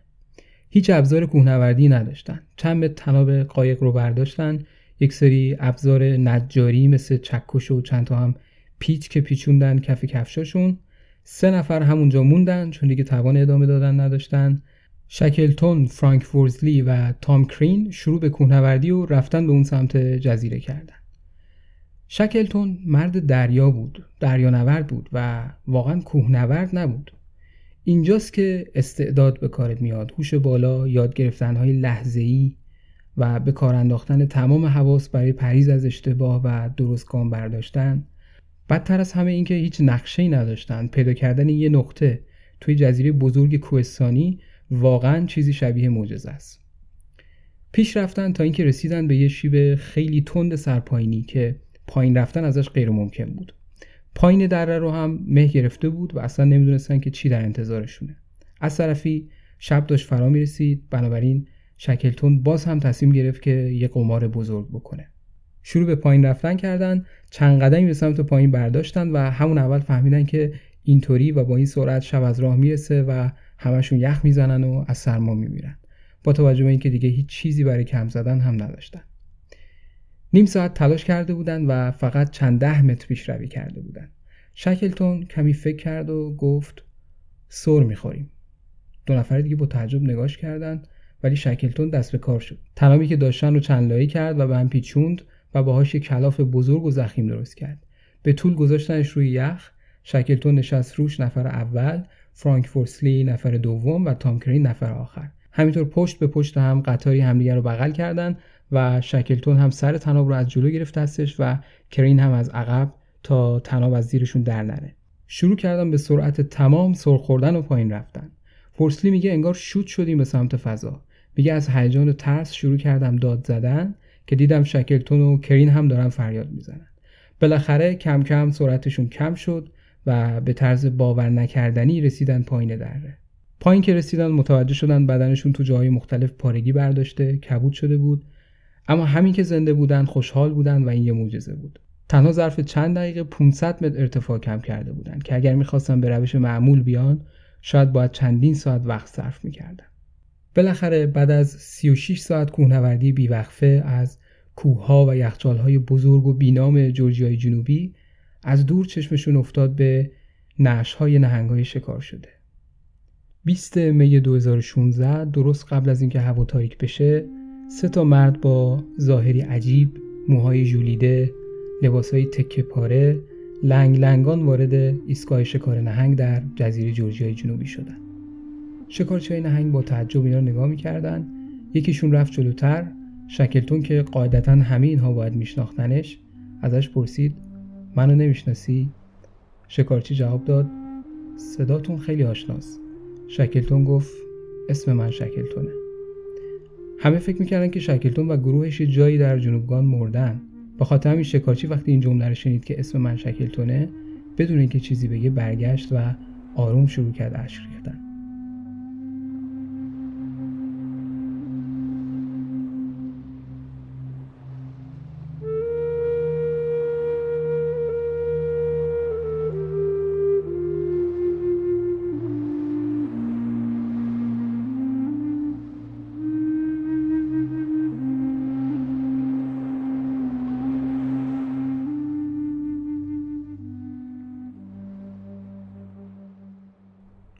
هیچ ابزار کوهنوردی نداشتن. چند به تناب قایق رو برداشتن. یک سری ابزار نجاری مثل چکش و چند تا هم پیچ که پیچوندن کف کفشاشون. سه نفر همونجا موندن چون دیگه توان ادامه دادن نداشتن. شکلتون، فرانک فورزلی و تام کرین شروع به کوهنوردی و رفتن به اون سمت جزیره کردن. شکلتون مرد دریا بود دریانورد بود و واقعا کوهنورد نبود. اینجاست که استعداد به کارت میاد. هوش بالا یاد گرفتن های لحظه ای و به کار انداختن تمام حواس برای پریز از اشتباه و درست گام برداشتن. بدتر از همه اینکه هیچ نقشه ای نداشتن. پیدا کردن یه نقطه توی جزیره بزرگ کوهستانی واقعا چیزی شبیه معجزه است. پیش رفتن تا اینکه رسیدن به یه شیب خیلی تند سرپایینی که پایین رفتن ازش غیر ممکن بود. پایین دره رو هم مه گرفته بود و اصلا نمی‌دونستن که چی در انتظارشونه. از طرفی شب داشت فرا می‌رسید بنابراین شکلتون باز هم تصمیم گرفت که یه قمار بزرگ بکنه. شروع به پایین رفتن کردن چند قدمی به سمت پایین برداشتن و همون اول فهمیدن که اینطوری و با این سرعت شب از راه می‌رسه و همشون یخ می‌زنن و از سرما میمیرن. با توجه به اینکه دیگه هیچ چیزی برای کم زدن هم نداشتن. نیم ساعت تلاش کرده بودند و فقط چند ده متر پیشروی کرده بودند. شکلتون کمی فکر کرد و گفت سر می‌خوریم. دو نفر دیگه با تعجب نگاش کردند ولی شکلتون دست به کار شد. تنابی که داشتن رو چند لایی کرد و به هم پیچوند و باهاش یک کلاف بزرگ و زخیم درست کرد. به طول گذاشتنش روی یخ. شکلتون نشست روش نفر اول فرانک فورسلی نفر دوم و تام کرین نفر آخر. همینطور پشت به پشت هم قطاری همدیگر رو بغل کردن و شکلتون هم سر تناب رو از جلو گرفت دستش و کرین هم از عقب تا تناب از زیرشون در نره. شروع کردم به سرعت تمام سر خوردن و پایین رفتن. فورسلی میگه انگار شوت شدیم به سمت فضا. میگه از هیجان و ترس شروع کردم داد زدن که دیدم شکلتون و کرین هم دارن فریاد می‌زنن. بالاخره کم کم سرعتشون کم شد و به طرز باور نکردنی رسیدن پایین دره. پایین که رسیدن متوجه شدن بدنشون تو جاهای مختلف پارگی برداشته کبود شده بود اما همین که زنده بودن خوشحال بودن و این یه معجزه بود. تنها ظرف چند دقیقه 500 متر ارتفاع کم کرده بودن که اگر می‌خواستن به روش معمول بیان شاید باید چندین ساعت وقت صرف می‌کردن. بالاخره بعد از 36 ساعت کوهنوردی بیوقفه از کوهها و یخچالهای بزرگ و بینام جورجیای جنوبی از دور چشمشون افتاد به نعشهای نهنگهای شکار شده. 20 می 2016 درست قبل از اینکه هوا تاریک بشه سه تا مرد با ظاهری عجیب موهای ژولیده لباسهای تکه پاره لنگ لنگان وارد ایستگاه شکار نهنگ در جزیره جورجیای جنوبی شدن شکارچی های نهنگ با تعجب اینا نگاه می‌کردن یکیشون رفت جلوتر. شکلتون که قاعدتا همه اینها باید میشناختنش. ازش پرسید منو نمی‌شناسی؟ شکارچی جواب داد صداتون خیلی آشناست. شکلتون گفت اسم من شکلتونه. همه فکر می‌کردن که شکلتون و گروهش جایی در جنوبگان مردن. به خاطر همین شکارچی وقتی این جمله رو شنید که اسم من شکلتونه بدون اینکه چیزی بگه برگشت و آروم شروع کرد اشک ریختن.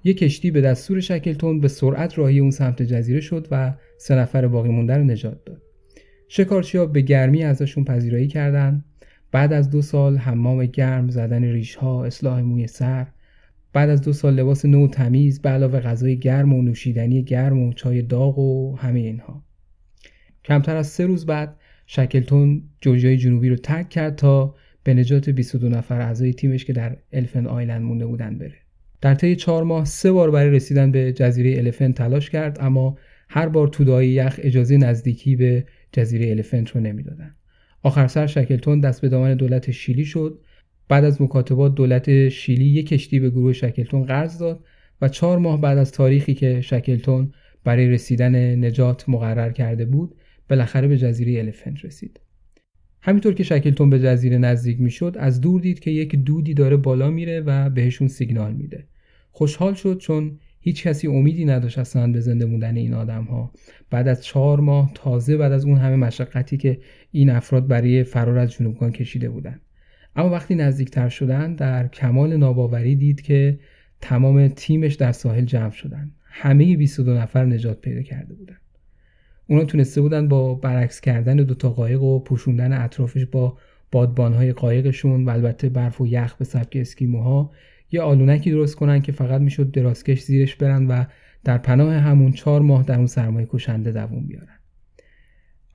یک کشتی به دستور شکلتون به سرعت راهی اون سمت جزیره شد و سه نفر باقی مونده رو نجات داد. شکارچی به گرمی ازشون پذیرایی کردند. بعد از دو سال حمام گرم زدن ریش ها اصلاح موی سر بعد از دو سال لباس نو تمیز به علاوه غذای گرم و نوشیدنی گرم و چای داغ و همه اینها کمتر از سه روز بعد شکلتون جورجیای جنوبی رو ترک کرد تا به نجات 22 نفر اعضای تیمش که در الفن آیلند مونده بودن بره در طی چهار ماه سه بار برای رسیدن به جزیره الفنت تلاش کرد اما هر بار تودایی یخ اجازه نزدیکی به جزیره الفنت رو نمی‌دادن. آخر سر شکلتون دست به دامن دولت شیلی شد. بعد از مکاتبات دولت شیلی یک کشتی به گروه شکلتون قرض داد و چهار ماه بعد از تاریخی که شکلتون برای رسیدن نجات مقرر کرده بود بالاخره به جزیره الفنت رسید. همینطور که شکلتون به جزیره نزدیک می‌شد از دور دید که یک دودی داره بالا میره و بهشون سیگنال میده. خوشحال شد چون هیچ کسی امیدی نداشت اصلا به زنده موندن این آدم ها بعد از چهار ماه تازه بعد از اون همه مشقتی که این افراد برای فرار از جنوبگان کشیده بودند اما وقتی نزدیکتر شدن در کمال ناباوری دید که تمام تیمش در ساحل جمع شدن. همه 22 نفر نجات پیدا کرده بودند اونا تونسته بودن با برعکس کردن دوتا قایق و پوشوندن اطرافش با بادبانهای قایقشون و البته برف و یخ به سبک اسکیموها یه آلونکی درست کنن که فقط می‌شد درازکش زیرش برن و در پناه همون چهار ماه در اون سرمایه کشنده دووم بیارن.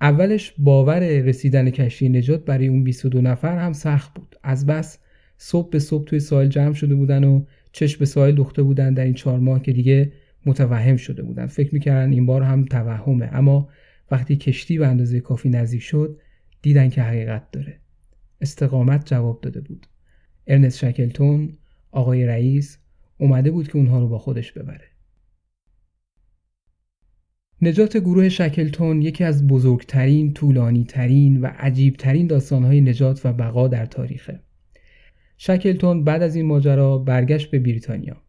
اولش باور رسیدن کشتی نجات برای اون 22 نفر هم سخت بود. از بس صبح به صبح توی ساحل جمع شده بودن و چشم به ساحل دوخته بودن در این چهار ماه که دیگه متوهم شده بودن فکر می‌کردن این بار هم توهمه. اما وقتی کشتی به اندازه کافی نزدیک شد دیدن که حقیقت داره. استقامت جواب داده بود. ارنست شکلتون آقای رئیس اومده بود که اونها رو با خودش ببره. نجات گروه شکلتون یکی از بزرگترین، طولانیترین و عجیبترین داستانهای نجات و بقا در تاریخه. شکلتون بعد از این ماجرا برگشت به بریتانیا.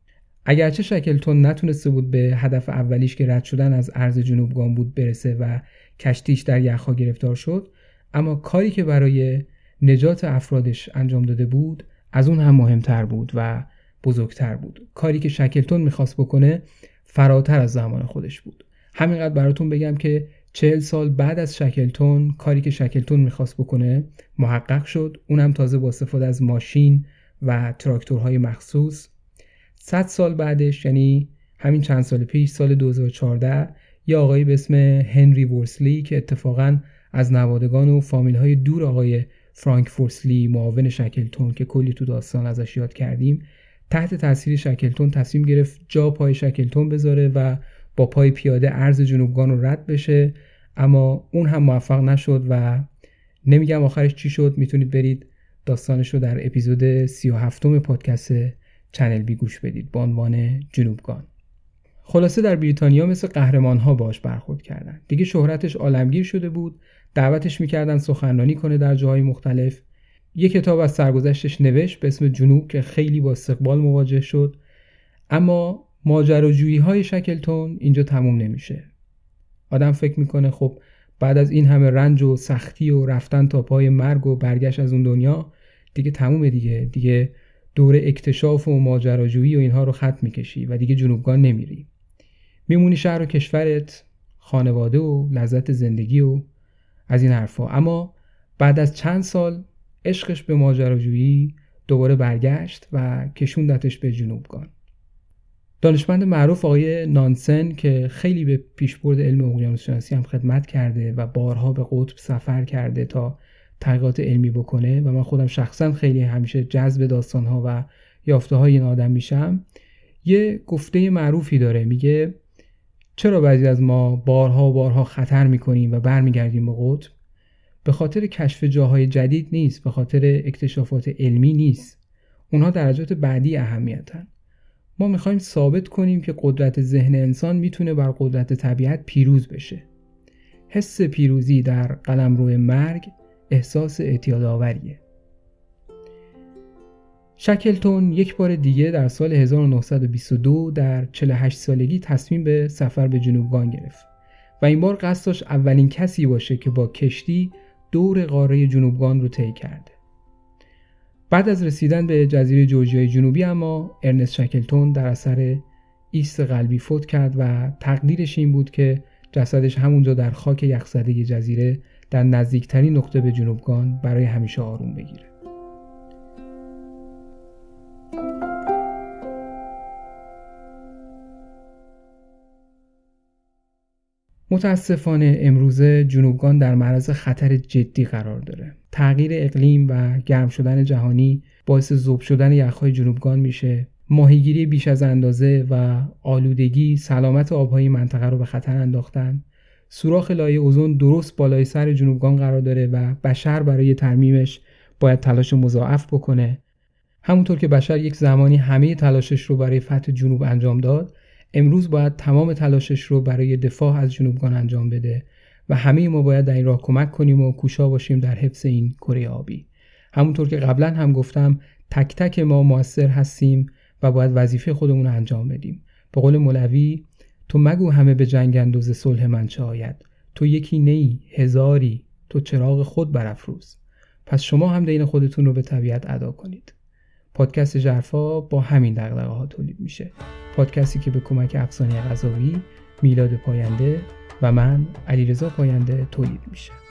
اگرچه شکلتون نتونسته بود به هدف اولیش که رد شدن از ارز جنوبگان بود برسه و کشتیش در یخها گرفتار شد اما کاری که برای نجات افرادش انجام داده بود از اون هم مهمتر بود و بزرگتر بود. کاری که شکلتون می‌خواست بکنه فراتر از زمان خودش بود. همینقدر براتون بگم که چهل سال بعد از شکلتون کاری که شکلتون می‌خواست بکنه محقق شد. اونم تازه با استفاده از ماشین و تراکتورهای مخصوص صد سال بعدش یعنی همین چند سال پیش سال 2014 یه آقایی به اسم هنری ورسلی که اتفاقا از نوادگان و فامیل های دور آقای فرانک فورسلی معاون شکلتون که کلی تو داستان ازش یاد کردیم تحت تاثیر شکلتون تصمیم گرفت جا پای شکلتون بذاره و با پای پیاده ارز جنوبگان رو رد بشه. اما اون هم موفق نشد و نمیگم آخرش چی شد می‌تونید برید داستانش رو در اپیزود 37 پادکست چنل بی گوش بدید با عنوان جنوبگان خلاصه در بریتانیا مثل قهرمان ها باش برخورد کردن. دیگه شهرتش عالمگیر شده بود. دعوتش می‌کردن سخنرانی کنه در جاهای مختلف. یه کتاب از سرگذشتش نوشت به اسم جنوب که خیلی با استقبال مواجه شد. اما ماجراجویی های شکلتون اینجا تموم نمیشه. آدم فکر می‌کنه خب بعد از این همه رنج و سختی و رفتن تا پای مرگ و برگشت از اون دنیا دیگه تمومه دیگه. دیگه دور اکتشاف و ماجراجویی و اینها رو خط می‌کشی و دیگه جنوبگان نمیری. میمونی شهر و کشورت خانواده و لذت زندگی و از این حرفا. اما بعد از چند سال عشقش به ماجراجویی دوباره برگشت و کشوندتش به جنوبگان دانشمند معروف آقای نانسن که خیلی به پیشبرد علم اقیانوس شناسی هم خدمت کرده و بارها به قطب سفر کرده تا تحقیقات علمی بکنه و من خودم شخصا خیلی همیشه جذب داستانها و یافته های این آدم میشم. یه گفته معروفی داره میگه چرا بعضی از ما بارها و بارها خطر می‌کنیم و برمیگردیم به قطب؟ به خاطر کشف جاهای جدید نیست به خاطر اکتشافات علمی نیست. اونها درجات بعدی اهمیتن. ما می‌خوایم ثابت کنیم که قدرت ذهن انسان می‌تونه بر قدرت طبیعت پیروز بشه. حس پیروزی در قلمرو مرگ احساس اعتیادآوریه. شکلتون یک بار دیگه در سال 1922 در 48 سالگی تصمیم به سفر به جنوبگان گرفت و این بار قصد داشت اولین کسی باشه که با کشتی دور قاره جنوبگان رو طی کرده. بعد از رسیدن به جزیره جورجیای جنوبی اما ارنست شکلتون در اثر ایست قلبی فوت کرد و تقدیرش این بود که جسدش همونجا در خاک یخزده جزیره در نزدیکترین نقطه به جنوبگان برای همیشه آروم بگیره. متاسفانه امروزه جنوبگان در معرض خطر جدی قرار داره. تغییر اقلیم و گرم شدن جهانی باعث ذوب شدن یخهای جنوبگان میشه. ماهیگیری بیش از اندازه و آلودگی سلامت آبهای منطقه رو به خطر انداختن. سوراخ لایه اوزون درست بالای سر جنوبگان قرار داره و بشر برای ترمیمش باید تلاش مضاعف بکنه. همونطور که بشر یک زمانی همه تلاشش رو برای فتح جنوب انجام داد امروز باید تمام تلاشش رو برای دفاع از جنوبگان انجام بده و همه ما باید در این راه کمک کنیم و کوشا باشیم در حفظ این کره آبی. همونطور که قبلا هم گفتم تک تک ما موثر هستیم و باید وظیفه خودمون رو انجام بدیم. به قول مولوی تو مگو همه به جنگ ز صلح من چه آید؟ تو یکی نی هزاری تو چراغ خود برافروز. پس شما هم دین خودتون رو به طبیعت ادا کنید. پادکست جرفا با همین دقدقه ها تولید میشه. پادکستی که به کمک افسانه غذاوی میلاد پاینده و من علیرضا پاینده تولید میشه.